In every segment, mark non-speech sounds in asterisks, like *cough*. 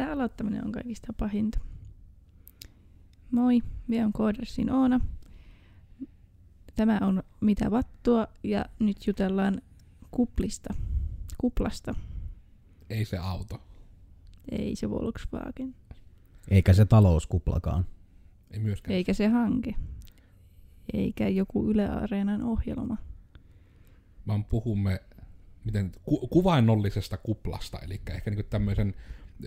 Sitä aloittaminen on kaikista pahinta. Moi, minä on Koodersin Oona. Tämä on Mitä vattua ja nyt jutellaan kuplista. Kuplasta. Ei se auto. Ei se Volkswagen. Eikä se talouskuplakaan. Ei myöskään. Eikä se hanke. Eikä joku Yle Areenan ohjelma. Vaan puhumme miten, ku, kuvainnollisesta kuplasta, eli ehkä niin tämmöisen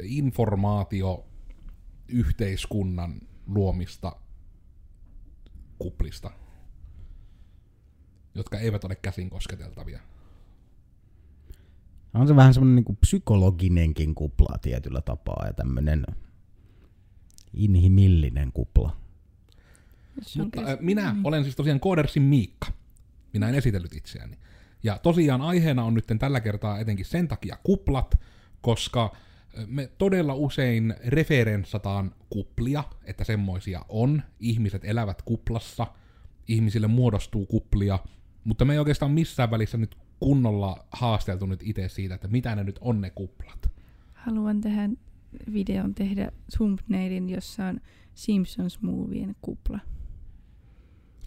informaatioyhteiskunnan luomista kuplista, jotka eivät ole käsin kosketeltavia. On se vähän semmoinen niin psykologinenkin kupla tietyllä tapaa ja tämmöinen inhimillinen kupla. Mutta äh, minä niin. olen siis tosiaan Koodersin Miikka. Minä en esitellyt itseäni. Ja tosiaan aiheena on nyt tällä kertaa etenkin sen takia kuplat, koska äh, me todella usein referenssataan kuplia, että semmoisia on. Ihmiset elävät kuplassa, ihmisille muodostuu kuplia, mutta me ei oikeastaan missään välissä nyt kunnolla haasteltu nyt itse siitä, että mitä ne nyt on ne kuplat. Haluan tähän videon tehdä thumbnailin, jossa on Simpsons-movien kupla.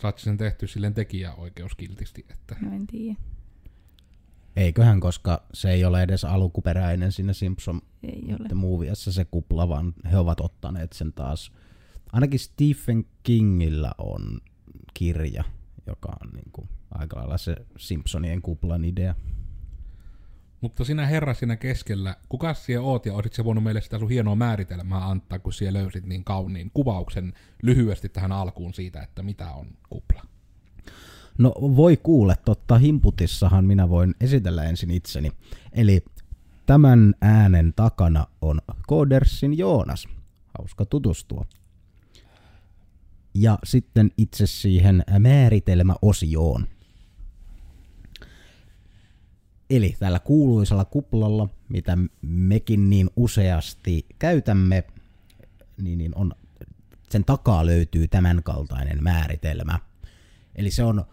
Saat sen tehty silleen tekijäoikeuskiltisti, että No en tiedä. Eiköhän, koska se ei ole edes alkuperäinen siinä Simpson moviessa se kupla, vaan he ovat ottaneet sen taas. Ainakin Stephen Kingillä on kirja, joka on niin kuin aika lailla se Simpsonien kuplan idea. Mutta sinä herra siinä keskellä, kuka siellä oot ja olisit se voinut meille sitä sun hienoa määritelmää antaa, kun siellä löysit niin kauniin kuvauksen lyhyesti tähän alkuun siitä, että mitä on kupla. No voi kuule, totta himputissahan minä voin esitellä ensin itseni. Eli tämän äänen takana on Kodersin Joonas. Hauska tutustua. Ja sitten itse siihen määritelmäosioon. Eli tällä kuuluisella kuplalla, mitä mekin niin useasti käytämme, niin, niin on, sen takaa löytyy tämänkaltainen määritelmä. Eli se on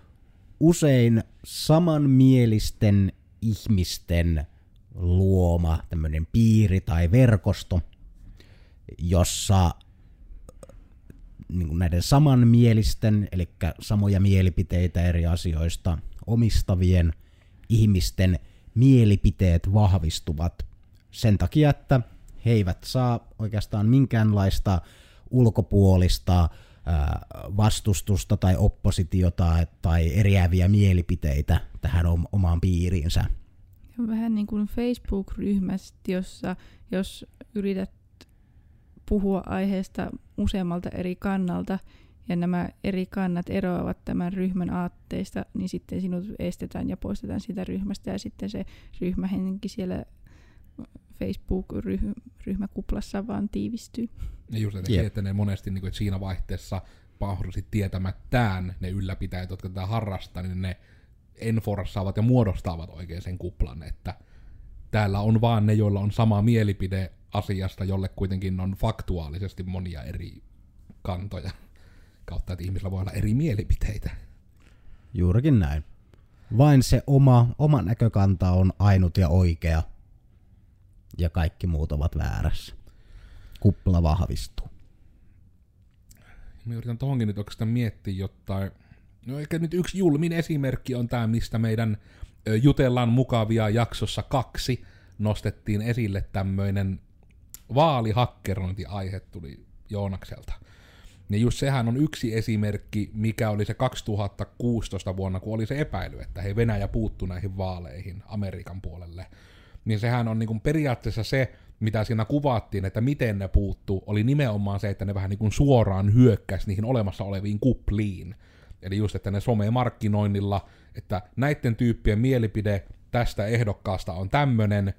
usein samanmielisten ihmisten luoma tämmöinen piiri tai verkosto, jossa niin näiden samanmielisten, eli samoja mielipiteitä eri asioista omistavien ihmisten mielipiteet vahvistuvat sen takia, että he eivät saa oikeastaan minkäänlaista ulkopuolista vastustusta tai oppositiota tai eriäviä mielipiteitä tähän om- omaan piiriinsä. Vähän niin kuin Facebook-ryhmästä, jossa jos yrität puhua aiheesta useammalta eri kannalta ja nämä eri kannat eroavat tämän ryhmän aatteista, niin sitten sinut estetään ja poistetaan siitä ryhmästä ja sitten se ryhmähenki siellä Facebook-ryhmäkuplassa vaan tiivistyy. Ja just etenkin, Jep. että ne monesti niin kuin, että siinä vaihteessa mahdollisesti tietämättään ne ylläpitäjät, jotka tätä harrastaa, niin ne enforssaavat ja muodostavat oikein sen kuplan, että täällä on vaan ne, joilla on sama mielipide asiasta, jolle kuitenkin on faktuaalisesti monia eri kantoja kautta, että ihmisillä voi olla eri mielipiteitä. Juurikin näin. Vain se oma, oma näkökanta on ainut ja oikea, ja kaikki muut ovat väärässä. Kupla vahvistuu. Mä yritän tohonkin nyt oikeastaan miettiä jotain. No ehkä nyt yksi julmin esimerkki on tämä, mistä meidän jutellaan mukavia jaksossa kaksi nostettiin esille tämmöinen vaalihakkerointi-aihe tuli Joonakselta. Ja just sehän on yksi esimerkki, mikä oli se 2016 vuonna, kun oli se epäily, että hei Venäjä puuttu näihin vaaleihin Amerikan puolelle. Niin sehän on niin periaatteessa se, mitä siinä kuvattiin, että miten ne puuttuu, oli nimenomaan se, että ne vähän niin kuin suoraan hyökkäsi niihin olemassa oleviin kupliin. Eli just, että ne some-markkinoinnilla, että näiden tyyppien mielipide tästä ehdokkaasta on tämmönen,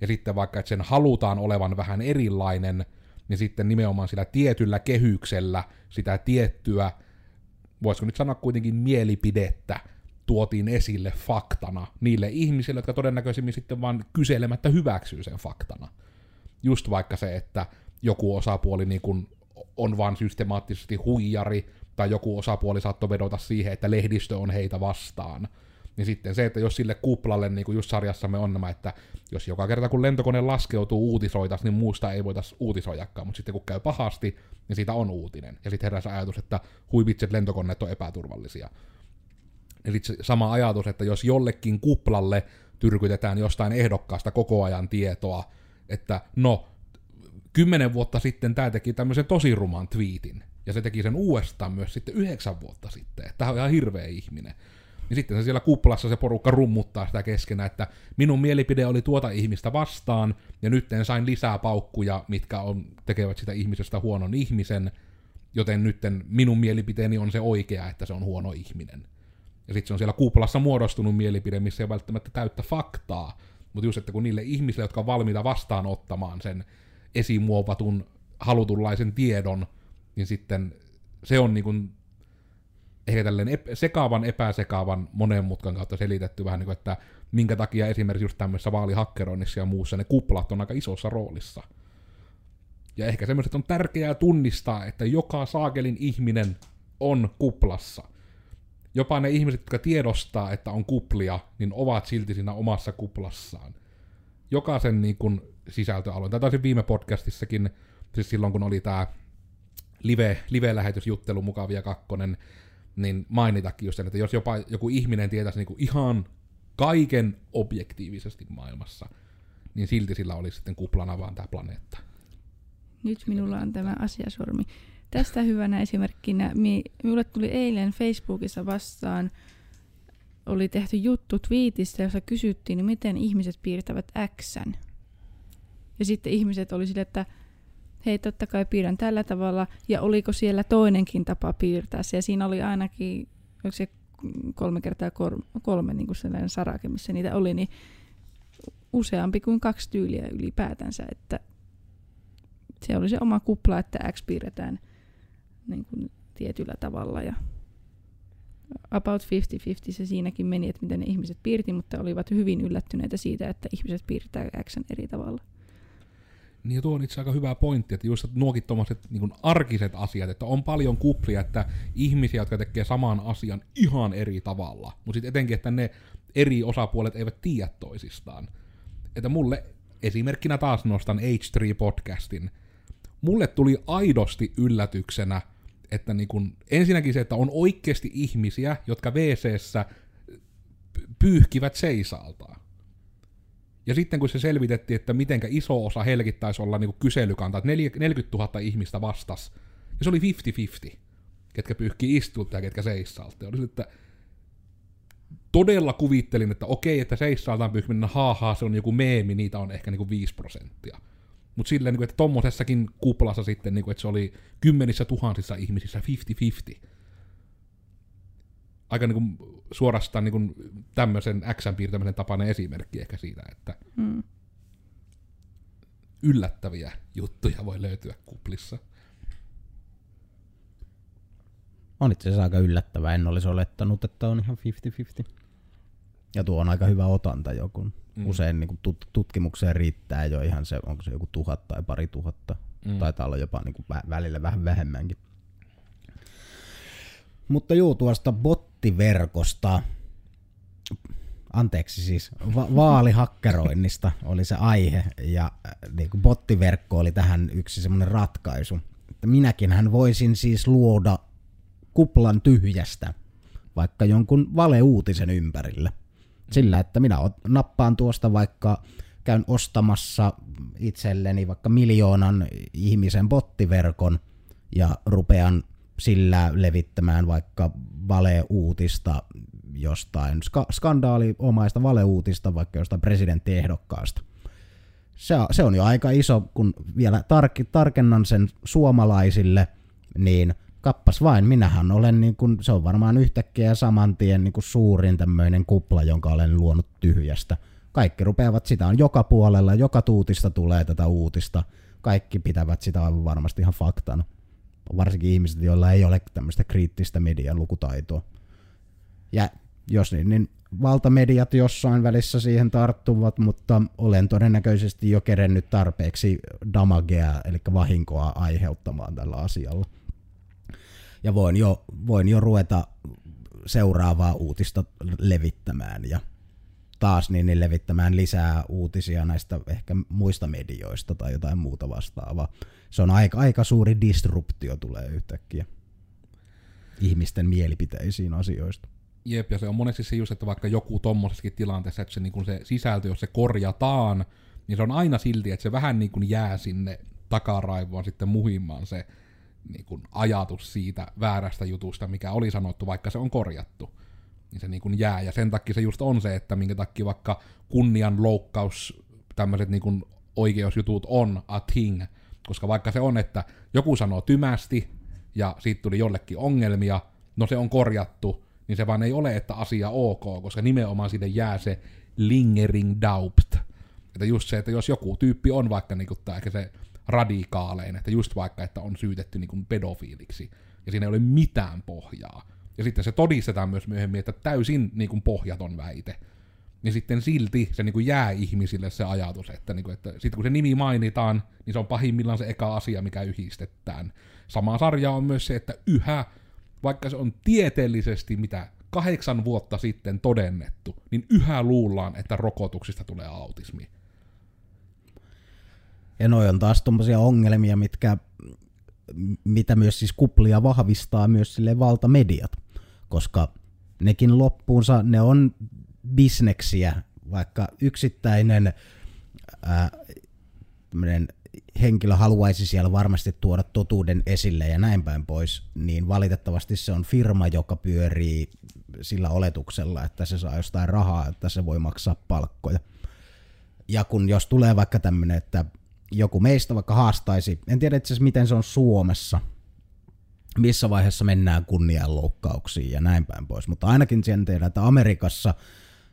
ja sitten vaikka, että sen halutaan olevan vähän erilainen, niin sitten nimenomaan sillä tietyllä kehyksellä sitä tiettyä, voisiko nyt sanoa kuitenkin mielipidettä, tuotiin esille faktana niille ihmisille, jotka todennäköisimmin sitten vaan kyselemättä hyväksyy sen faktana. Just vaikka se, että joku osapuoli niin kun on vaan systemaattisesti huijari, tai joku osapuoli saattoi vedota siihen, että lehdistö on heitä vastaan. Niin sitten se, että jos sille kuplalle, niin kuin just sarjassamme on nämä, että jos joka kerta kun lentokone laskeutuu uutisoitas, niin muusta ei voitaisi uutisoijakaan, mutta sitten kun käy pahasti, niin siitä on uutinen. Ja sitten herää se ajatus, että huivitset lentokoneet on epäturvallisia. Eli sama ajatus, että jos jollekin kuplalle tyrkytetään jostain ehdokkaasta koko ajan tietoa, että no, kymmenen vuotta sitten tämä teki tämmöisen tosi ruman twiitin, ja se teki sen uudestaan myös sitten yhdeksän vuotta sitten, että tämä on ihan hirveä ihminen. Niin sitten se siellä kuplassa se porukka rummuttaa sitä keskenä, että minun mielipide oli tuota ihmistä vastaan, ja nyt sain lisää paukkuja, mitkä on, tekevät sitä ihmisestä huonon ihmisen, joten nyt minun mielipiteeni on se oikea, että se on huono ihminen. Ja sitten se on siellä kuplassa muodostunut mielipide, missä ei välttämättä täyttä faktaa, mutta just, että kun niille ihmisille, jotka on valmiita vastaanottamaan sen esimuovatun halutunlaisen tiedon, niin sitten se on niin kuin ehkä tälleen ep- sekaavan, epäsekaavan monen mutkan kautta selitetty vähän niin kuin, että minkä takia esimerkiksi just tämmöisessä vaalihakkeroinnissa ja muussa ne kuplat on aika isossa roolissa. Ja ehkä semmoiset on tärkeää tunnistaa, että joka saakelin ihminen on kuplassa. Jopa ne ihmiset, jotka tiedostaa, että on kuplia, niin ovat silti siinä omassa kuplassaan. Jokaisen niin kuin, sisältöalue. Tätä taisin viime podcastissakin, siis silloin kun oli tämä live, live-lähetysjuttelu Mukavia kakkonen, niin mainitakin just sen, että jos jopa joku ihminen tietäisi niinku ihan kaiken objektiivisesti maailmassa, niin silti sillä olisi sitten kuplana vaan tämä planeetta. Nyt minulla on tämä asiasormi. Tästä hyvänä esimerkkinä, minulle tuli eilen Facebookissa vastaan, oli tehty juttu twiitissä, jossa kysyttiin, niin miten ihmiset piirtävät Xn. Ja sitten ihmiset oli sille, että hei totta kai piirrän tällä tavalla, ja oliko siellä toinenkin tapa piirtää se, ja siinä oli ainakin, onko se kolme kertaa kor- kolme niin kuin sellainen sarake, missä niitä oli, niin useampi kuin kaksi tyyliä ylipäätänsä, että se oli se oma kupla, että X piirretään niin kuin tietyllä tavalla, ja about 50-50 se siinäkin meni, että miten ne ihmiset piirti, mutta olivat hyvin yllättyneitä siitä, että ihmiset piirtää X eri tavalla. Niin tuo on itse aika hyvä pointti, että just nuokin tuommoiset niin arkiset asiat, että on paljon kuplia, että ihmisiä, jotka tekee saman asian ihan eri tavalla, mutta sitten etenkin, että ne eri osapuolet eivät tiedä toisistaan. Että mulle, esimerkkinä taas nostan H3-podcastin, mulle tuli aidosti yllätyksenä, että niin kun, ensinnäkin se, että on oikeasti ihmisiä, jotka wc pyyhkivät seisaaltaan. Ja sitten kun se selvitettiin, että mitenkä iso osa helkittäisi olla niin kyselykanta, että 40 000 ihmistä vastas, ja se oli 50-50, ketkä pyyhkii istulta ja ketkä seissaalta. Oli että todella kuvittelin, että okei, että seissaaltaan pyyhkiminen, haha, se on joku meemi, niitä on ehkä niin 5 prosenttia. Mutta silleen, niin että tommosessakin kuplassa sitten, niin kuin, että se oli kymmenissä tuhansissa ihmisissä 50-50 aika niin kuin suorastaan niin kuin tämmöisen X piirtämisen tapainen esimerkki ehkä siitä, että mm. yllättäviä juttuja voi löytyä kuplissa. On itse asiassa aika yllättävää. En olisi olettanut, että on ihan 50-50. Ja tuo on aika hyvä otanta jo, kun mm. usein niin kuin tut- tutkimukseen riittää jo ihan se, onko se joku tuhat tai pari tuhatta. Mm. Taitaa olla jopa niin kuin välillä vähän vähemmänkin. Mutta juu, tuosta bottiverkosta, anteeksi siis, va- vaalihakkeroinnista oli se aihe, ja äh, niin kuin bottiverkko oli tähän yksi semmoinen ratkaisu. Että minäkin hän voisin siis luoda kuplan tyhjästä, vaikka jonkun valeuutisen ympärille. Sillä, että minä nappaan tuosta vaikka käyn ostamassa itselleni vaikka miljoonan ihmisen bottiverkon ja rupean sillä levittämään vaikka valeuutista jostain, ska- skandaaliomaista valeuutista vaikka jostain presidenttiehdokkaasta. Se, se on jo aika iso, kun vielä tar- tarkennan sen suomalaisille, niin kappas vain, minähän olen, niin kun, se on varmaan yhtäkkiä saman tien niin suurin tämmöinen kupla, jonka olen luonut tyhjästä. Kaikki rupeavat sitä on joka puolella, joka tuutista tulee tätä uutista. Kaikki pitävät sitä aivan varmasti ihan faktana varsinkin ihmiset, joilla ei ole tämmöistä kriittistä median lukutaitoa. Ja jos niin, niin valtamediat jossain välissä siihen tarttuvat, mutta olen todennäköisesti jo kerennyt tarpeeksi damagea, eli vahinkoa aiheuttamaan tällä asialla. Ja voin jo, voin jo ruveta seuraavaa uutista levittämään ja taas niin, niin levittämään lisää uutisia näistä ehkä muista medioista tai jotain muuta vastaavaa. Se on aika, aika suuri disruptio tulee yhtäkkiä ihmisten mielipiteisiin asioista. Jep, ja se on monesti se just, että vaikka joku tommosessakin tilanteessa, että se, niin se sisältö, jos se korjataan, niin se on aina silti, että se vähän niin kuin jää sinne takaraivoon sitten muhimmaan se niin kuin ajatus siitä väärästä jutusta, mikä oli sanottu, vaikka se on korjattu. Niin se niin kuin jää, ja sen takia se just on se, että minkä takia vaikka kunnianloukkaus, tämmöiset niin oikeusjutut on a thing, koska vaikka se on, että joku sanoo tymästi, ja siitä tuli jollekin ongelmia, no se on korjattu, niin se vaan ei ole, että asia ok, koska nimenomaan sinne jää se lingering doubt. Että just se, että jos joku tyyppi on vaikka niin kuin, ehkä se radikaalein, että just vaikka, että on syytetty niin kuin pedofiiliksi, ja siinä ei ole mitään pohjaa. Ja sitten se todistetaan myös myöhemmin, että täysin niin kuin pohjaton väite. Niin sitten silti se niin kuin jää ihmisille se ajatus, että, niin kuin, että sitten kun se nimi mainitaan, niin se on pahimmillaan se eka asia, mikä yhdistetään. Sama sarja on myös se, että yhä, vaikka se on tieteellisesti mitä kahdeksan vuotta sitten todennettu, niin yhä luullaan, että rokotuksista tulee autismi. Ja noi on taas tuommoisia ongelmia, mitkä, mitä myös siis kuplia vahvistaa myös sille valtamediat, koska nekin loppuunsa, ne on bisneksiä, vaikka yksittäinen ää, henkilö haluaisi siellä varmasti tuoda totuuden esille ja näin päin pois, niin valitettavasti se on firma, joka pyörii sillä oletuksella, että se saa jostain rahaa, että se voi maksaa palkkoja. Ja kun jos tulee vaikka tämmöinen, että joku meistä vaikka haastaisi, en tiedä itse asiassa miten se on Suomessa, missä vaiheessa mennään kunnianloukkauksiin ja näin päin pois, mutta ainakin sen tiedän, että Amerikassa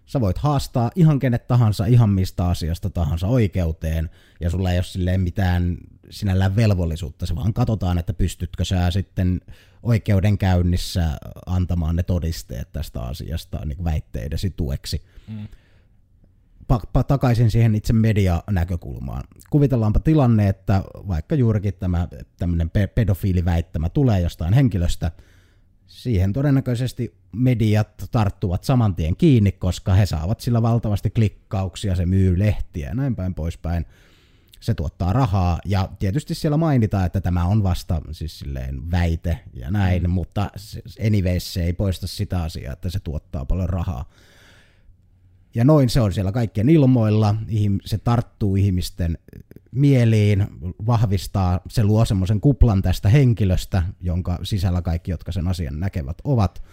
sä voit haastaa ihan kenet tahansa, ihan mistä asiasta tahansa oikeuteen, ja sulla ei ole silleen mitään sinällään velvollisuutta, se vaan katsotaan, että pystytkö sä sitten oikeudenkäynnissä antamaan ne todisteet tästä asiasta niin väitteidesi tueksi. Mm takaisin siihen itse medianäkökulmaan. Kuvitellaanpa tilanne, että vaikka juurikin tämä tämmöinen pe- pedofiiliväittämä tulee jostain henkilöstä, siihen todennäköisesti mediat tarttuvat saman tien kiinni, koska he saavat sillä valtavasti klikkauksia, se myy lehtiä ja näin päin poispäin. Se tuottaa rahaa ja tietysti siellä mainitaan, että tämä on vasta siis silleen väite ja näin, mm. mutta anyways se ei poista sitä asiaa, että se tuottaa paljon rahaa. Ja noin se on siellä kaikkien ilmoilla, se tarttuu ihmisten mieliin, vahvistaa, se luo semmoisen kuplan tästä henkilöstä, jonka sisällä kaikki, jotka sen asian näkevät, ovat.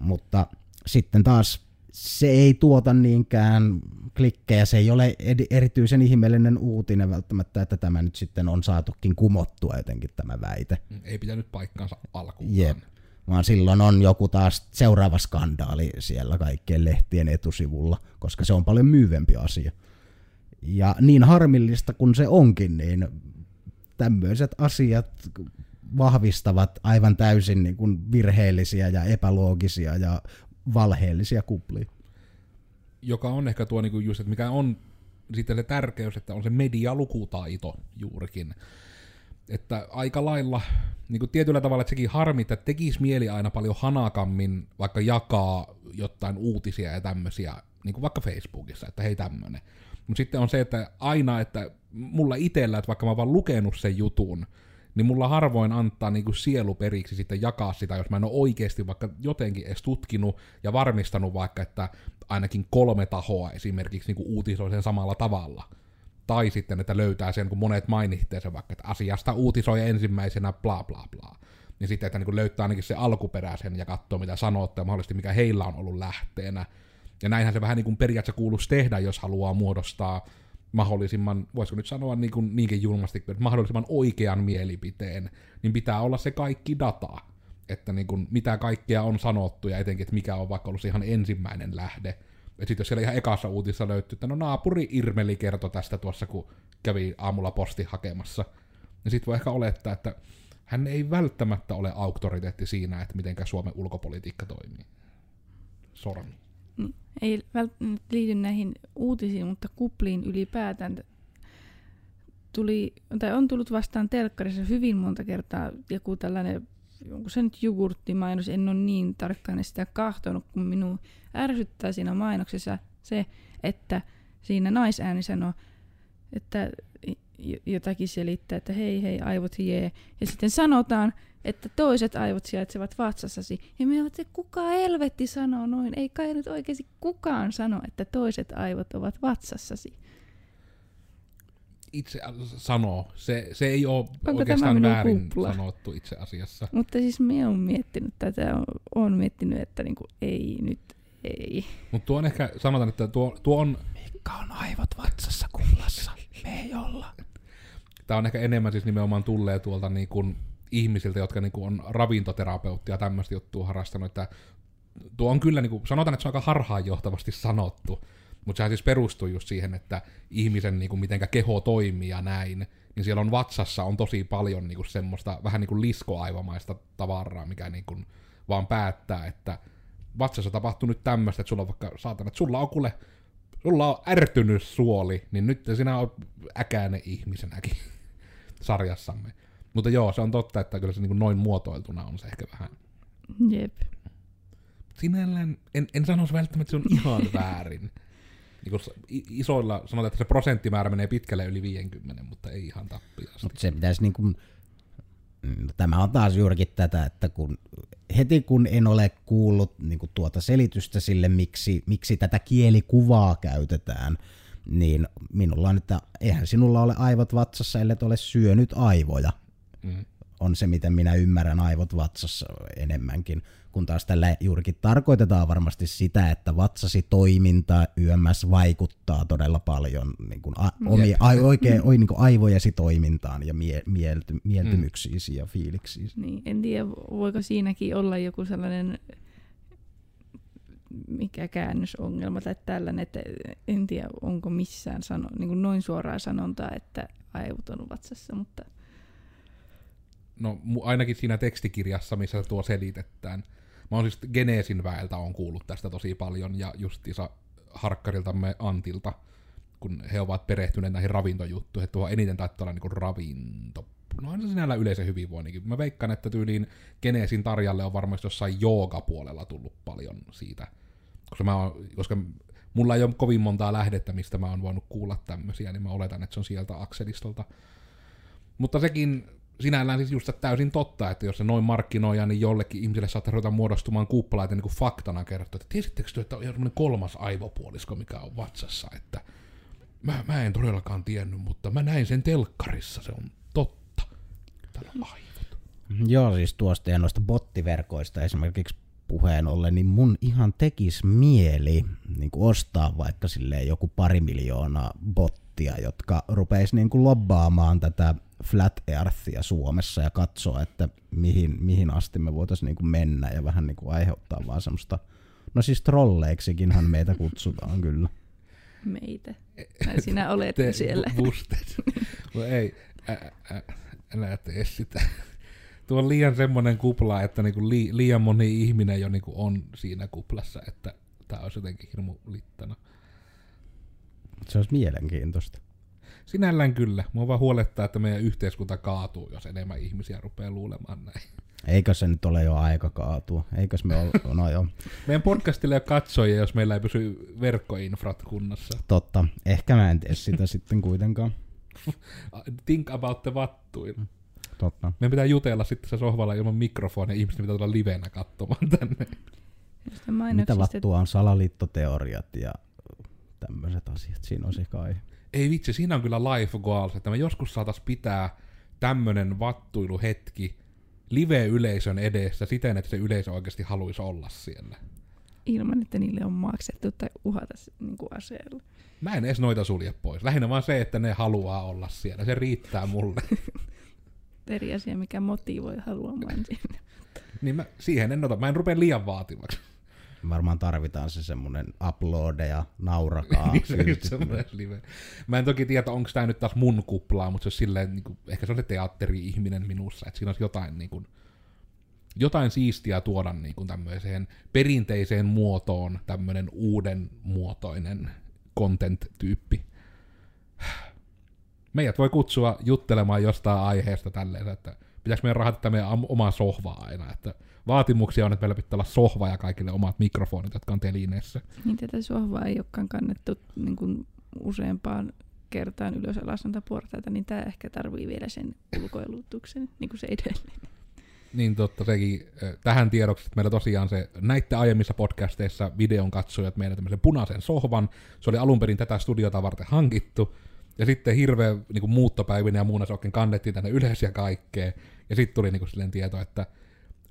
Mutta sitten taas se ei tuota niinkään klikkejä, se ei ole erityisen ihmeellinen uutinen välttämättä, että tämä nyt sitten on saatukin kumottua jotenkin tämä väite. Ei pitänyt paikkaansa alkuun. Jep vaan silloin on joku taas seuraava skandaali siellä kaikkien lehtien etusivulla, koska se on paljon myyvempi asia. Ja niin harmillista kuin se onkin, niin tämmöiset asiat vahvistavat aivan täysin niin kuin virheellisiä ja epäloogisia ja valheellisia kuplia. Joka on ehkä tuo niin kuin just, että mikä on sitten se tärkeys, että on se medialukutaito juurikin että aika lailla niin kuin tietyllä tavalla että sekin harmi, että tekisi mieli aina paljon hanakammin vaikka jakaa jotain uutisia ja tämmöisiä, niin kuin vaikka Facebookissa, että hei tämmönen. Mutta sitten on se, että aina, että mulla itsellä, että vaikka mä oon vaan lukenut sen jutun, niin mulla harvoin antaa niin kuin sielu periksi sitten jakaa sitä, jos mä en ole oikeasti vaikka jotenkin edes tutkinut ja varmistanut vaikka, että ainakin kolme tahoa esimerkiksi niin kuin uutisoi sen samalla tavalla tai sitten, että löytää sen, kun monet mainittiin sen vaikka, että asiasta uutisoi ensimmäisenä bla bla bla. Niin sitten, että niin löytää ainakin se alkuperäisen ja katsoo, mitä sanotte ja mahdollisesti mikä heillä on ollut lähteenä. Ja näinhän se vähän niin kuin periaatteessa kuuluisi tehdä, jos haluaa muodostaa mahdollisimman, voisiko nyt sanoa niin kuin, niinkin julmasti, että mahdollisimman oikean mielipiteen, niin pitää olla se kaikki data, että niin kuin, mitä kaikkea on sanottu ja etenkin, että mikä on vaikka ollut se ihan ensimmäinen lähde, että sitten siellä ihan ekassa uutissa löytyy, että no naapuri Irmeli kertoi tästä tuossa, kun kävi aamulla posti hakemassa, niin sitten voi ehkä olettaa, että hän ei välttämättä ole auktoriteetti siinä, että miten Suomen ulkopolitiikka toimii. Sormi. Mm, ei välttämättä liity näihin uutisiin, mutta kupliin ylipäätään tuli, tai on tullut vastaan telkkarissa hyvin monta kertaa joku tällainen onko se nyt jogurttimainos, en ole niin tarkkaan sitä kahtonut, kun minun ärsyttää siinä mainoksessa se, että siinä naisääni sanoo, että jotakin selittää, että hei hei aivot jee. Ja sitten sanotaan, että toiset aivot sijaitsevat vatsassasi. Ja me että kuka helvetti sanoo noin. Ei kai nyt oikeasti kukaan sano, että toiset aivot ovat vatsassasi. Itse sanoo. Se, se ei ole Onko oikeastaan väärin kupla? sanottu itse asiassa. Mutta siis me on miettinyt tätä, on, on miettinyt, että niinku, ei nyt, ei. Mutta tuo on ehkä, sanotaan, että tuo, tuo on... Mikka on aivot vatsassa kuplassa, me ei olla. Tämä on ehkä enemmän siis nimenomaan tullee tuolta niin kuin ihmisiltä, jotka niin kuin on ravintoterapeutti ja tämmöistä juttua harrastanut, että tuo on kyllä, niin kuin, sanotaan, että se on aika harhaanjohtavasti sanottu, mutta sehän siis perustuu just siihen, että ihmisen niin kuin, mitenkä keho toimii ja näin, niin siellä on vatsassa on tosi paljon niin kuin, semmoista vähän niin kuin liskoaivamaista tavaraa, mikä niin kuin, vaan päättää, että vatsassa tapahtuu nyt tämmöistä, että sulla on vaikka, saatana, että sulla on kuule, sulla on ärtynyt suoli, niin nyt sinä on äkäinen ihmisenäkin *laughs* sarjassamme. Mutta joo, se on totta, että kyllä se niin kuin noin muotoiltuna on se ehkä vähän. Jep. Sinällään en, en sanoisi välttämättä, että se on ihan *laughs* väärin. Niin kuin isoilla sanotaan, että se prosenttimäärä menee pitkälle yli 50, mutta ei ihan tappiasti. Mutta se pitäisi niin kuin, tämä on taas juurikin tätä, että kun heti kun en ole kuullut niin kuin tuota selitystä sille, miksi, miksi tätä kielikuvaa käytetään, niin minulla on, että eihän sinulla ole aivot vatsassa, ellei ole syönyt aivoja. Mm. On se, miten minä ymmärrän aivot vatsassa enemmänkin. Kun taas tällä juurikin tarkoitetaan varmasti sitä, että vatsasi toiminta YMS vaikuttaa todella paljon niin kuin a, omi, a, oikein, mm. niin kuin aivojesi toimintaan ja mie, mielty, mieltymyksiisi mm. ja fiiliksiisi. Niin, en tiedä, voiko siinäkin olla joku sellainen mikä käännösongelma tai tällainen, että en tiedä onko missään sano, niin kuin noin suoraa sanontaa, että aivot on vatsassa, mutta... No ainakin siinä tekstikirjassa, missä tuo selitetään. Mä oon siis Geneesin väeltä on kuullut tästä tosi paljon ja justiinsa harkkariltamme Antilta, kun he ovat perehtyneet näihin ravintojuttuihin, että tuo eniten taitaa olla niin ravinto no on se sinällä yleisen hyvinvoinnikin. Mä veikkaan, että tyyliin Geneesin Tarjalle on varmasti jossain jooga-puolella tullut paljon siitä. Koska, mä oon, koska mulla ei ole kovin montaa lähdettä, mistä mä oon voinut kuulla tämmöisiä, niin mä oletan, että se on sieltä akselistolta. Mutta sekin sinällään siis just täysin totta, että jos se noin markkinoija, niin jollekin ihmiselle saattaa ruveta muodostumaan kupla, että niin kuin faktana kertoo, että tiesittekö te, että on semmoinen kolmas aivopuolisko, mikä on vatsassa, että mä, mä en todellakaan tiennyt, mutta mä näin sen telkkarissa, se on totta. Täällä on aivot. Joo, siis tuosta ja noista bottiverkoista esimerkiksi puheen ollen, niin mun ihan tekis mieli niin kuin ostaa vaikka silleen joku pari miljoonaa bottia, jotka rupeisi niin kuin lobbaamaan tätä Flat Earthia Suomessa ja katsoa, että mihin, mihin asti me voitaisiin niin kuin mennä ja vähän niin kuin aiheuttaa vaan semmoista, no siis trolleiksikinhan meitä kutsutaan kyllä. Meitä. Sinä olet Te, siellä. Bustet. ei, ä, ä, älä tee sitä tuo on liian semmoinen kupla, että niinku li, liian moni ihminen jo niinku on siinä kuplassa, että tämä olisi jotenkin hirmu littana. Se olisi mielenkiintoista. Sinällään kyllä. Mua vaan huolettaa, että meidän yhteiskunta kaatuu, jos enemmän ihmisiä rupeaa luulemaan näin. Eikö se nyt ole jo aika kaatua? Eikös me ole, no joo. *laughs* Meidän podcastille ei katsojia, jos meillä ei pysy verkkoinfrat kunnossa. Totta. Ehkä mä en tee sitä *laughs* sitten kuitenkaan. Think about the vattuin. Totta. Meidän pitää jutella sitten se sohvalla ilman mikrofonia, ihmisten pitää tulla livenä katsomaan tänne. Mitä vattua on salaliittoteoriat ja tämmöiset asiat, siinä on se kai. Ei vitsi, siinä on kyllä life goals, että me joskus saatais pitää tämmönen vattuiluhetki live-yleisön edessä siten, että se yleisö oikeasti haluaisi olla siellä. Ilman, että niille on maksettu tai uhata niin kuin aseella. Mä en edes noita sulje pois. Lähinnä vaan se, että ne haluaa olla siellä. Se riittää mulle. *laughs* eri asia, mikä motivoi haluamaan *laughs* sinne. niin mä, siihen en ota. Mä en rupea liian vaativaksi. Varmaan tarvitaan se semmoinen uploadeja, naurakaa. *laughs* niin se live. Mä en toki tiedä, onko tämä nyt taas mun kuplaa, mutta se silleen, niin kuin, ehkä se on se teatteri-ihminen minussa, että siinä olisi jotain, niin kuin, jotain siistiä tuoda niin kuin tämmöiseen perinteiseen muotoon tämmöinen uuden muotoinen content-tyyppi *sighs* meidät voi kutsua juttelemaan jostain aiheesta tälleen, että pitäisikö meidän rahata meidän omaa sohvaa aina, että vaatimuksia on, että meillä pitää olla sohva ja kaikille omat mikrofonit, jotka on telineessä. Niin tätä sohvaa ei olekaan kannettu niin kuin useampaan kertaan ylös alas noita portaita, niin tämä ehkä tarvii vielä sen ulkoilutuksen, niin kuin se edellinen. Niin totta, sekin. äh, Tähän tiedoksi, että meillä tosiaan se, näitte aiemmissa podcasteissa videon katsojat meidän tämmöisen punaisen sohvan. Se oli alun perin tätä studiota varten hankittu. Ja sitten hirveä niin kuin muuttopäivinä ja muuna se oikein kannettiin tänne ylös ja kaikkea. Ja sitten tuli niin kuin silleen tieto, että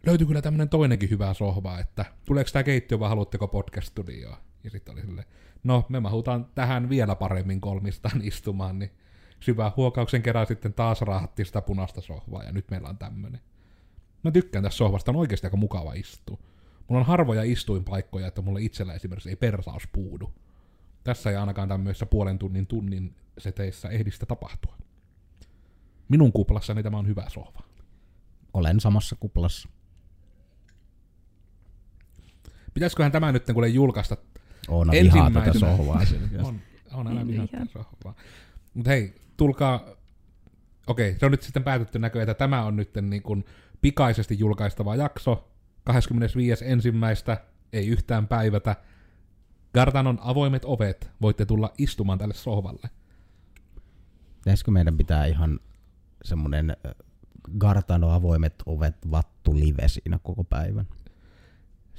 löytyy kyllä tämmöinen toinenkin hyvä sohva, että tuleeko tämä keittiö vai haluatteko podcast-studioa? Ja sitten oli silleen, no me mahutaan tähän vielä paremmin kolmistaan istumaan, niin syvä huokauksen kerran sitten taas raahatti sitä punaista sohvaa ja nyt meillä on tämmöinen. Mä tykkään tästä sohvasta, on oikeasti aika mukava istua. Mulla on harvoja istuinpaikkoja, että mulle itsellä esimerkiksi ei persaus puudu. Tässä ei ainakaan tämmöisessä puolen tunnin tunnin seteissä ehdistä tapahtua. Minun kuplassani tämä on hyvä sohva. Olen samassa kuplassa. Pitäisiköhän tämä nyt kuule julkaista Oona vihaa tätä sohvaa. *laughs* On, on aina En vihaa tätä sohvaa. Mutta hei, tulkaa... Okei, se on nyt sitten päätetty näköjään, että tämä on nyt niin kuin pikaisesti julkaistava jakso. 25. ensimmäistä, ei yhtään päivätä. Gartanon avoimet ovet. Voitte tulla istumaan tälle sohvalle. Pitäisikö meidän pitää ihan semmonen ö, Gartano avoimet ovet vattu live siinä koko päivän?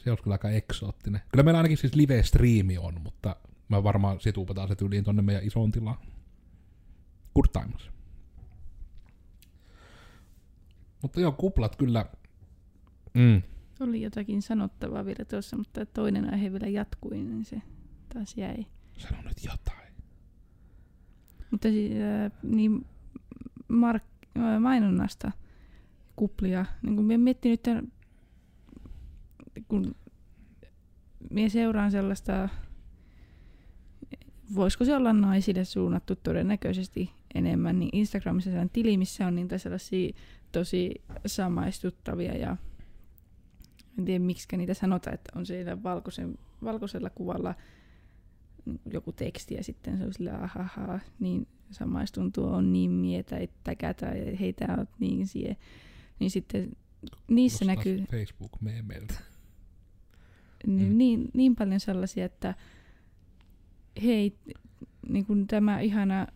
Se olisi kyllä aika eksoottinen. Kyllä meillä ainakin siis live-striimi on, mutta mä varmaan situupataan se tyyliin tonne meidän isoon tilaan. Good times. Mutta joo, kuplat kyllä... Mm. Oli jotakin sanottavaa vielä tuossa, mutta toinen aihe vielä jatkui, niin se taas jäi. Sano nyt jotain. Mutta ää, niin mark- ää, mainonnasta kuplia, niin kun minä miettinyt, että kun minä seuraan sellaista, voisiko se olla naisille suunnattu todennäköisesti enemmän, niin Instagramissa sellainen tili, missä on niitä sellaisia tosi samaistuttavia ja en tiedä miksi niitä sanotaan, että on siellä valkoisen, valkoisella kuvalla joku teksti ja sitten se on sillä ahaha, niin samaistun tuo on niin mietä, että tai hei tää oot niin sie. Niin sitten niissä Kuulostaa näkyy Facebook-meemeiltä. Niin, Mm. niin, niin paljon sellaisia, että hei, niin kuin tämä ihana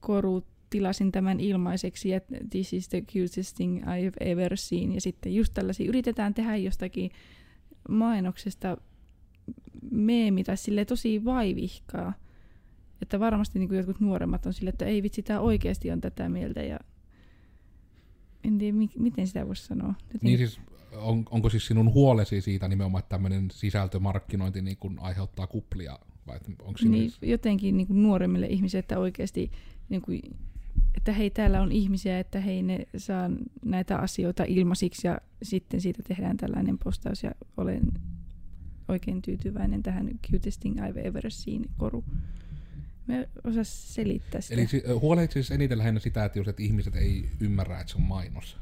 koru, tilasin tämän ilmaiseksi ja this is the cutest thing I've ever seen. Ja sitten just tällaisia, yritetään tehdä jostakin mainoksesta meemi tai sille tosi vaivihkaa. Että varmasti niin kuin jotkut nuoremmat on sille, että ei vitsi, tämä oikeasti on tätä mieltä ja en tiedä, mi- miten sitä voisi sanoa. Jotenkin- Niin siis, on, onko siis sinun huolesi siitä nimenomaan, että tämmöinen sisältömarkkinointi niin kun aiheuttaa kuplia? Vai onko siinä niin, jotenkin niin kuin nuoremmille ihmisille, että oikeasti, niin kuin, että hei, täällä on ihmisiä, että hei, ne saa näitä asioita ilmaisiksi ja sitten siitä tehdään tällainen postaus ja olen oikein tyytyväinen tähän cutest thing I've ever seen koru. Mä en osaa selittää sitä. Eli huolehdit siis eniten lähinnä sitä, että jos et ihmiset ei ymmärrä, että se on mainos.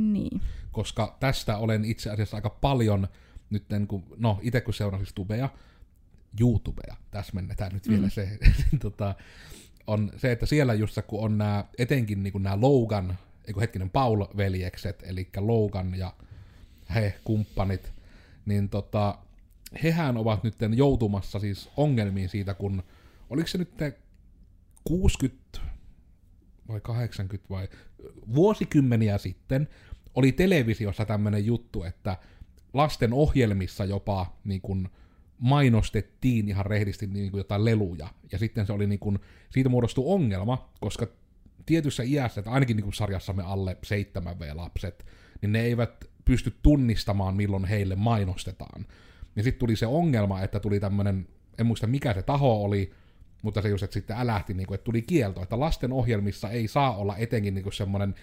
Niin. Koska tästä olen itse asiassa aika paljon nyt, kun, no itse kun seuraan siis tubea, YouTubea, täsmennetään nyt vielä Mm. se, *laughs* tota, on se, että siellä just kun on nämä, etenkin niin nämä Logan, eikö hetkinen, Paul-veljekset, eli Logan ja he kumppanit, niin tota, hehän ovat nyt joutumassa siis ongelmiin siitä, kun oliko se nyt 60 vai 80 vai vuosikymmeniä sitten oli televisiossa tämmöinen juttu, että lasten ohjelmissa jopa niin kuin mainostettiin ihan rehdisti niin kuin jotain leluja. Ja sitten se oli niin kuin, siitä muodostui ongelma, koska tietyssä iässä, että ainakin niin kuin sarjassamme alle 7V-lapset, niin ne eivät pysty tunnistamaan, milloin heille mainostetaan. Ja sitten tuli se ongelma, että tuli tämmöinen, en muista mikä se taho oli, mutta se just, että sitten älähti, niin kuin, että tuli kielto, että lasten ohjelmissa ei saa olla etenkin niin semmoinen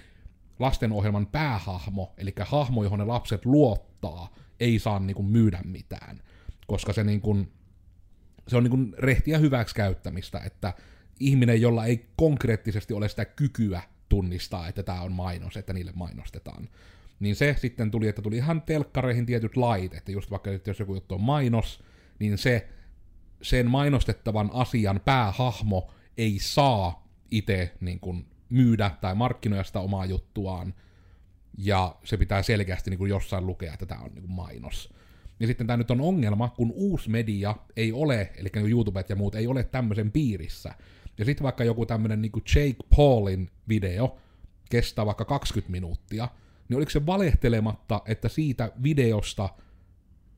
lastenohjelman päähahmo, eli hahmo, johon ne lapset luottaa, ei saa niin kuin myydä mitään. Koska se, niin kuin, se on niin kuin rehtiä hyväksikäyttämistä, että ihminen, jolla ei konkreettisesti ole sitä kykyä tunnistaa, että tämä on mainos, että niille mainostetaan. Niin se sitten tuli, että tuli ihan telkkareihin tietyt lait, että just vaikka jos joku juttu on mainos, niin se sen mainostettavan asian päähahmo ei saa itse niin kuin myydä tai markkinoida sitä omaa juttuaan, ja se pitää selkeästi niin kuin jossain lukea, että tämä on niin kuin mainos. Ja sitten tämä nyt on ongelma, kun uusi media ei ole, eli niin YouTubet ja muut ei ole tämmöisen piirissä. Ja sitten vaikka joku tämmöinen niin Jake Paulin video kestää vaikka 20 minuuttia, niin oliko se valehtelematta, että siitä videosta,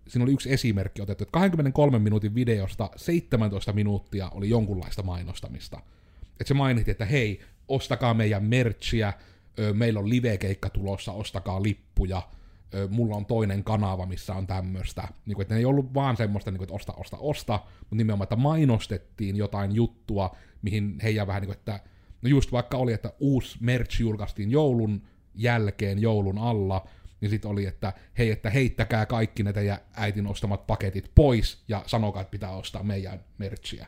siinä oli yksi esimerkki otettu, että 23 minuutin videosta 17 minuuttia oli jonkunlaista mainostamista. Että se mainitti, että hei, ostakaa meidän merchia, meillä on livekeikka tulossa, ostakaa lippuja, mulla on toinen kanava, missä on tämmöistä. Niin että ne ei ollut vaan semmoista, niin kuin, että osta, osta, osta, mutta nimenomaan, että mainostettiin jotain juttua, mihin heidän vähän niin kuin, että no just vaikka oli, että uusi merch julkaistiin joulun jälkeen, joulun alla, niin sitten oli, että hei, että heittäkää kaikki ne teidän äitin ostamat paketit pois ja sanokaa, että pitää ostaa meidän merchia.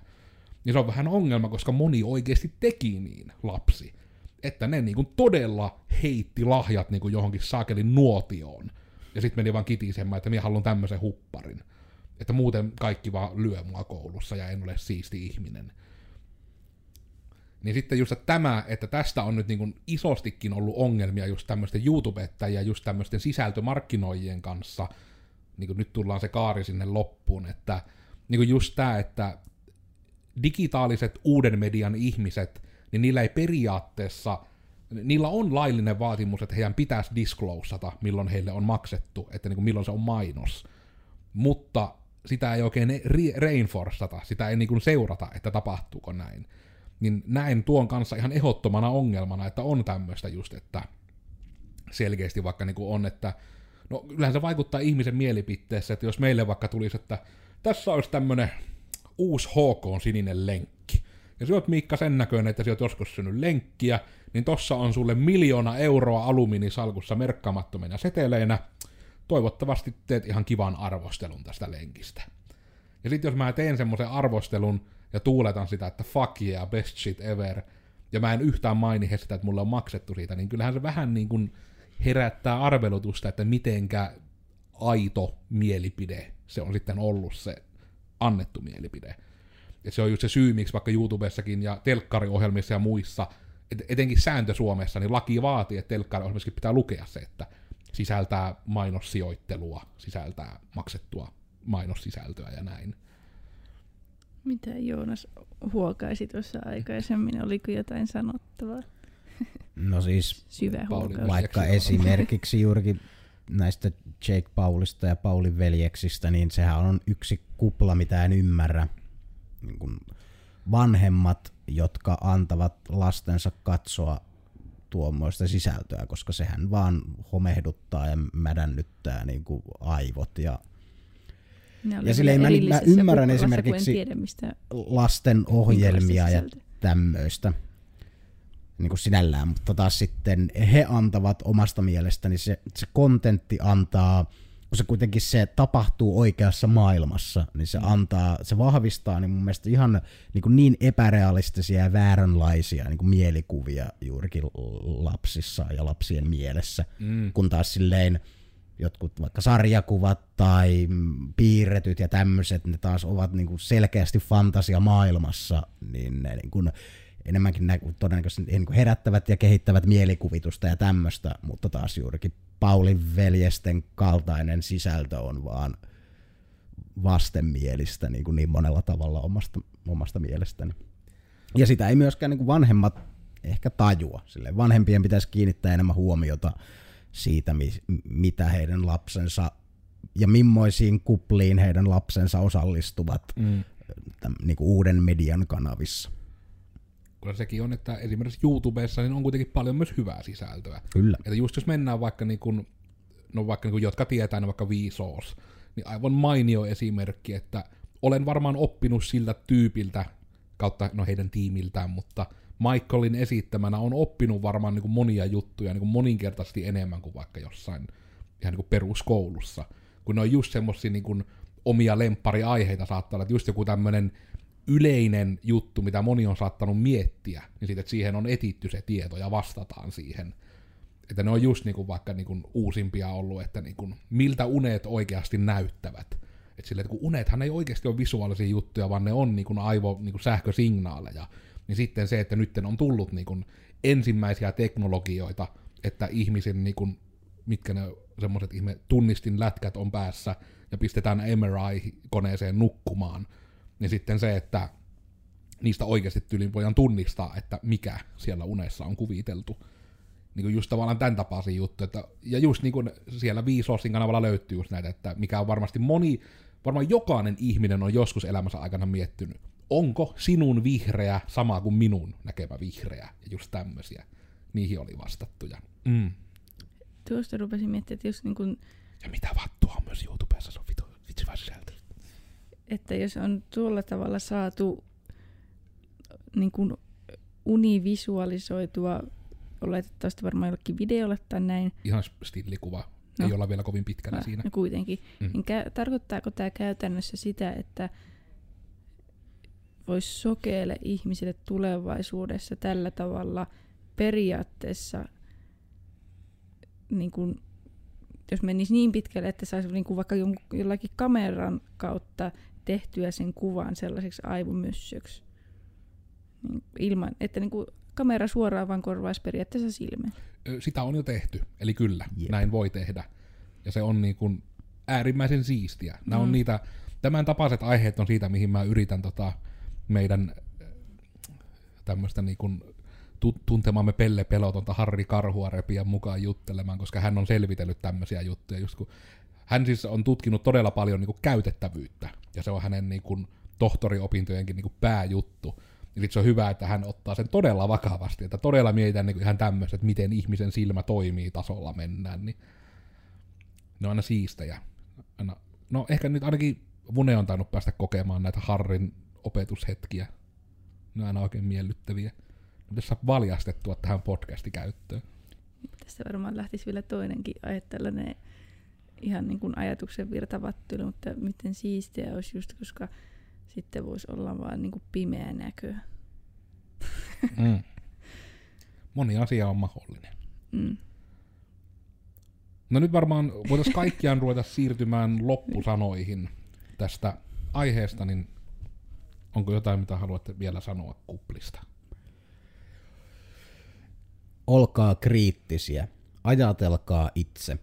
Niin se on vähän ongelma, koska moni oikeasti teki niin, lapsi että ne niinku todella heitti lahjat niinku johonkin saakelin nuotioon. Ja sitten meni vaan kitisemään, että minä haluan tämmöisen hupparin. Että muuten kaikki vaan lyö mua koulussa ja en ole siisti ihminen. Niin sitten just että tämä, että tästä on nyt niin isostikin ollut ongelmia just tämmöisten YouTube-ettajien ja just tämmöisten sisältömarkkinoijien kanssa. Niin kuin nyt tullaan se kaari sinne loppuun, että niin kuin just tämä, että digitaaliset uuden median ihmiset – niin niillä ei periaatteessa, niillä on laillinen vaatimus, että heidän pitäisi disclosata, milloin heille on maksettu, että niin kuin milloin se on mainos. Mutta sitä ei oikein reinforcata, sitä ei niin kuin seurata, että tapahtuuko näin. Niin näin tuon kanssa ihan ehdottomana ongelmana, että on tämmöistä just, että selkeästi vaikka niin kuin on, että no kyllähän se vaikuttaa ihmisen mielipiteessä, että jos meille vaikka tulisi, että tässä olisi tämmöinen uusi HK sininen lenkki, ja oot Miikka sen näköinen, että oot joskus syönyt lenkkiä, niin tossa on sulle miljoona euroa alumiinisalkussa merkkaamattomina seteleinä. Toivottavasti teet ihan kivan arvostelun tästä lenkistä. Ja sitten jos mä teen semmoisen arvostelun ja tuuletan sitä, että fuck yeah, best shit ever, ja mä en yhtään maini sitä, että mulle on maksettu siitä, niin kyllähän se vähän niin kuin herättää arvelutusta, että mitenkä aito mielipide se on sitten ollut se annettu mielipide. Ja se on just se syy, miksi vaikka YouTubessakin ja telkkariohjelmissa ja muissa, et, etenkin sääntö Suomessa, niin laki vaatii, että telkkariohjelmissakin pitää lukea se, että sisältää mainossijoittelua, sisältää maksettua mainossisältöä ja näin. Mitä Joonas huokaisi tuossa aikaisemmin? Oliko jotain sanottavaa? No siis Syvä vaikka esimerkiksi juurikin näistä Jake Paulista ja Paulin veljeksistä, niin sehän on yksi kupla, mitä en ymmärrä. Niin kuin vanhemmat, jotka antavat lastensa katsoa tuommoista sisältöä, koska sehän vaan homehduttaa ja mädännyttää niin kuin aivot ja ja silleen mä, mä ymmärrän esimerkiksi tiedä, mistä lasten ohjelmia ja tämmöistä niin kuin sinällään, mutta taas sitten he antavat omasta mielestäni, se, se kontentti antaa kun se kuitenkin se tapahtuu oikeassa maailmassa, niin se antaa, se vahvistaa niin mun mielestä ihan niin, kuin niin epärealistisia ja vääränlaisia niin kuin mielikuvia juurikin lapsissa ja lapsien mielessä, mm. kun taas silleen jotkut vaikka sarjakuvat tai piirretyt ja tämmöiset, ne taas ovat niin kuin selkeästi fantasia maailmassa, niin ne niin kuin enemmänkin nä- todennäköisesti niin herättävät ja kehittävät mielikuvitusta ja tämmöistä, mutta taas juurikin Paulin veljesten kaltainen sisältö on vaan vastenmielistä niin, kuin niin monella tavalla omasta, omasta mielestäni. Ja sitä ei myöskään niin kuin vanhemmat ehkä tajua. Sille vanhempien pitäisi kiinnittää enemmän huomiota siitä, mitä heidän lapsensa ja mimmoisiin kupliin heidän lapsensa osallistuvat mm. tämän, niin kuin uuden median kanavissa kyllä sekin on, että esimerkiksi YouTubessa niin on kuitenkin paljon myös hyvää sisältöä. Kyllä. Että just jos mennään vaikka niin kuin, no vaikka niin kuin, jotka tietää, niin vaikka Vsauce, niin aivan mainio esimerkki, että olen varmaan oppinut siltä tyypiltä, kautta no heidän tiimiltään, mutta Michaelin esittämänä on oppinut varmaan niin kuin monia juttuja niin kuin moninkertaisesti enemmän kuin vaikka jossain ihan niin kuin peruskoulussa. Kun ne on just semmosia niin kuin omia lemppariaiheita saattaa olla, että just joku tämmönen yleinen juttu, mitä moni on saattanut miettiä, niin että siihen on etitty se tieto ja vastataan siihen. Että ne on just niin kuin vaikka niin kuin uusimpia ollut, että niin kuin, miltä unet oikeasti näyttävät. Että sille, että kun unethan ei oikeasti ole visuaalisia juttuja, vaan ne on niin kuin aivo niin kuin sähkösignaaleja. Niin sitten se, että nyt on tullut niin kuin ensimmäisiä teknologioita, että ihmisen niin kuin, mitkä ne semmoiset ihme tunnistin lätkät on päässä ja pistetään MRI-koneeseen nukkumaan, niin sitten se, että niistä oikeasti tyyliin voidaan tunnistaa, että mikä siellä unessa on kuviteltu. Niin kuin just tavallaan tämän tapaisia juttuja. Että, ja just niin kuin siellä Viisossin kanavalla löytyy just näitä, että mikä on varmasti moni, varmaan jokainen ihminen on joskus elämänsä aikana miettinyt, onko sinun vihreä sama kuin minun näkemä vihreä, ja just tämmöisiä. Niihin oli vastattuja. Mm. Tuosta rupesin miettimään, että jos niin kun, Ja mitä vattua on myös YouTubessa, se on vitu, vitsi vaan sisältö. Että jos on tuolla tavalla saatu niin kun univisualisoitua, oletettavasti varmaan jollekin videolle tai näin, Ihan stillikuva, no. Ei olla vielä kovin pitkänä no, siinä. no kuitenkin, Mm. niin kä- tarkoittaako tämä käytännössä sitä, että voisi sokeille ihmisille tulevaisuudessa tällä tavalla periaatteessa, niin kun, jos menisi niin pitkälle, että saisi niin kuin vaikka jollakin kameran kautta tehtyä sen kuvan sellaiseksi aivomyssyksi, niin ilman, että niin kuin kamera suoraan vaan korvaisi periaatteessa silmän. Ö, Sitä on jo tehty, eli kyllä, Jep. näin voi tehdä. Ja se on niin kuin äärimmäisen siistiä. Nämä on Mm. niitä, tämän tapaiset aiheet on siitä, mihin mä yritän tota meidän tämmöistä niin kuin tu- tuntemamme Pelle Pelotonta Harri Karhua repiä mukaan juttelemaan, koska hän on selvitellyt tämmöisiä juttuja, just kun hän siis on tutkinut todella paljon niin kuin käytettävyyttä, ja se on hänen niin kuin tohtoriopintojenkin niin kuin pääjuttu. Eli se on hyvä, että hän ottaa sen todella vakavasti, että todella mietitään niin kuin ihan tämmöistä, että miten ihmisen silmä toimii tasolla mennään, niin ne on aina siistejä. Aina, no ehkä nyt ainakin Vune on tainnut päästä kokemaan näitä Harrin opetushetkiä. Ne on aina oikein miellyttäviä. Pitäisi saada valjastettua tähän podcastikäyttöön. Tästä varmaan lähtisi vielä toinenkin aihe, tällainen ihan niin kuin ajatuksen virtavattelu, mutta miten siistiä olisi just, koska sitten voisi olla vaan niin kuin pimeä näkö. Mm. Moni asia on mahdollinen. Mm. No nyt varmaan voitaisiin kaikkiaan ruveta siirtymään loppusanoihin tästä aiheesta, niin onko jotain, mitä haluatte vielä sanoa kuplista? Olkaa kriittisiä. Ajatelkaa itse.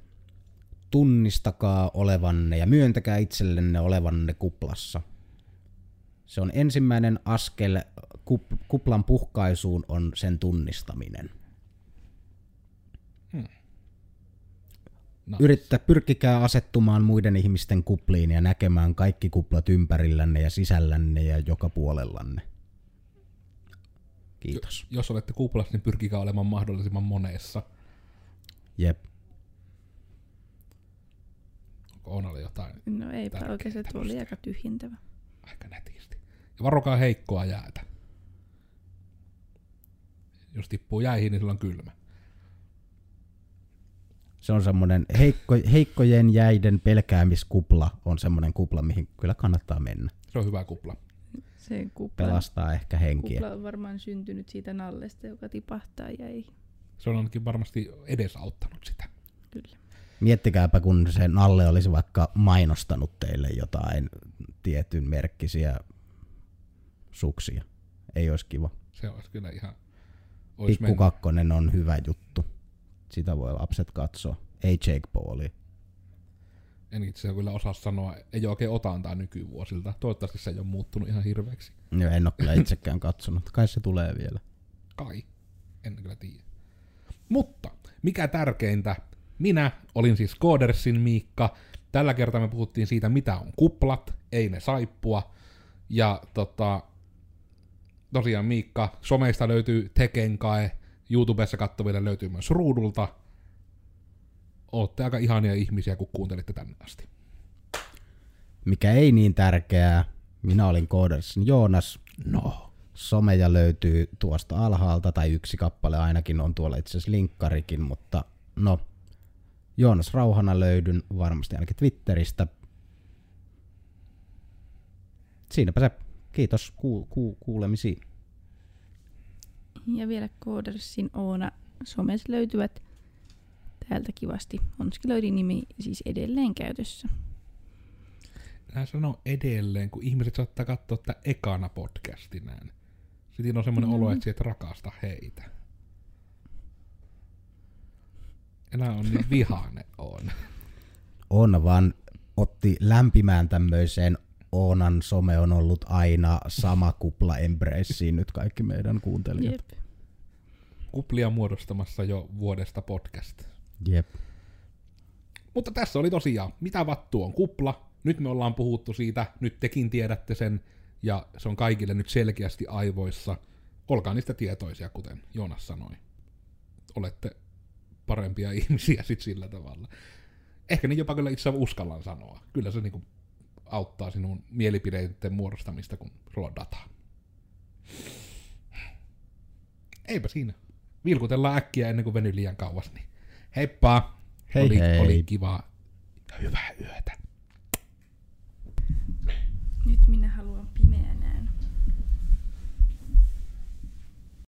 Tunnistakaa olevanne ja myöntäkää itsellenne olevanne kuplassa. Se on ensimmäinen askel kup- kuplan puhkaisuun on sen tunnistaminen. No, Yrittää, pyrkikää asettumaan muiden ihmisten kupliin ja näkemään kaikki kuplat ympärillänne ja sisällänne ja joka puolellanne. Kiitos. Jos olette kuplassa, niin pyrkikää olemaan mahdollisimman monessa. Jep. Onko Oonalla jotain No eipä oikein, se tuo oli tämmöistä. aika tyhjentävä. aika nätisti? Ja varokaa heikkoa jäätä. Jos tippuu jäihin, niin silloin on kylmä. Se on semmoinen heikko, heikkojen jäiden pelkäämiskupla on semmoinen kupla, mihin kyllä kannattaa mennä. Se on hyvä kupla. Se kupla, Pelastaa ehkä henkiä. kupla on varmaan syntynyt siitä nallesta, joka tipahtaa jäi. Se on ainakin varmasti edesauttanut sitä. Kyllä. Miettikääpä, kun se Nalle olisi vaikka mainostanut teille jotain tietyn merkkisiä suksia. Ei olisi kiva. Se olisi kyllä ihan... Ois Pikku kakkonen on hyvä juttu. Sitä voi lapset katsoa. Ei Jake Paulia. En itse kyllä osaa sanoa, ei ole oikein otantaa nykyvuosilta. Toivottavasti se ei ole muuttunut ihan hirveäksi. Joo, En ole kyllä itsekään katsonut. Kai se tulee vielä. Kai. En kyllä tiedä. Mutta, mikä tärkeintä, minä olin siis Koodersin Miikka. Tällä kertaa me puhuttiin siitä, mitä on kuplat, ei ne saippua. Ja tota, tosiaan Miikka, someista löytyy Tekenkae, YouTubessa kattaville löytyy myös ruudulta. Ootte aika ihania ihmisiä, kun kuuntelitte tänne asti. Mikä ei niin tärkeää. Minä olin Koodersin Joonas. No. Someja löytyy tuosta alhaalta, tai yksi kappale ainakin on tuolla itse asiassa linkkarikin, mutta no, Joonas Rauhana löydyn varmasti ainakin Twitteristä. Siinäpä se. Kiitos ku- ku- kuulemisiin. Ja vielä Koodersin Oona somessa löytyvät täältä kivasti. Onski nimi siis edelleen käytössä. Hän sanoo edelleen, kun ihmiset saattaa katsoa tätä ekana podcastinään. Sitten on semmoinen Mm. olo, että sä et rakasta heitä. Enää on niin vihane on. On vaan otti lämpimään tämmöiseen Oonan some on ollut aina sama kupla embraceen nyt kaikki meidän kuuntelijat. Jep. Kuplia muodostamassa jo vuodesta podcast. Jep. Mutta tässä oli tosiaan, mitä vattu on kupla. Nyt me ollaan puhuttu siitä, nyt tekin tiedätte sen, ja se on kaikille nyt selkeästi aivoissa. Olkaa niistä tietoisia, kuten Joonas sanoi. Olette parempia *laughs* ihmisiä sit sillä tavalla. Ehkä niin jopa kyllä itse uskallan sanoa. Kyllä se niinku auttaa sinun mielipideiden muodostamista, kun sulla on dataa. Eipä siinä. Vilkutellaan äkkiä ennen kuin veny liian kauas. Niin heippa! Hei oli, hei. oli kiva ja hyvää yötä. Nyt minä haluan pimeänä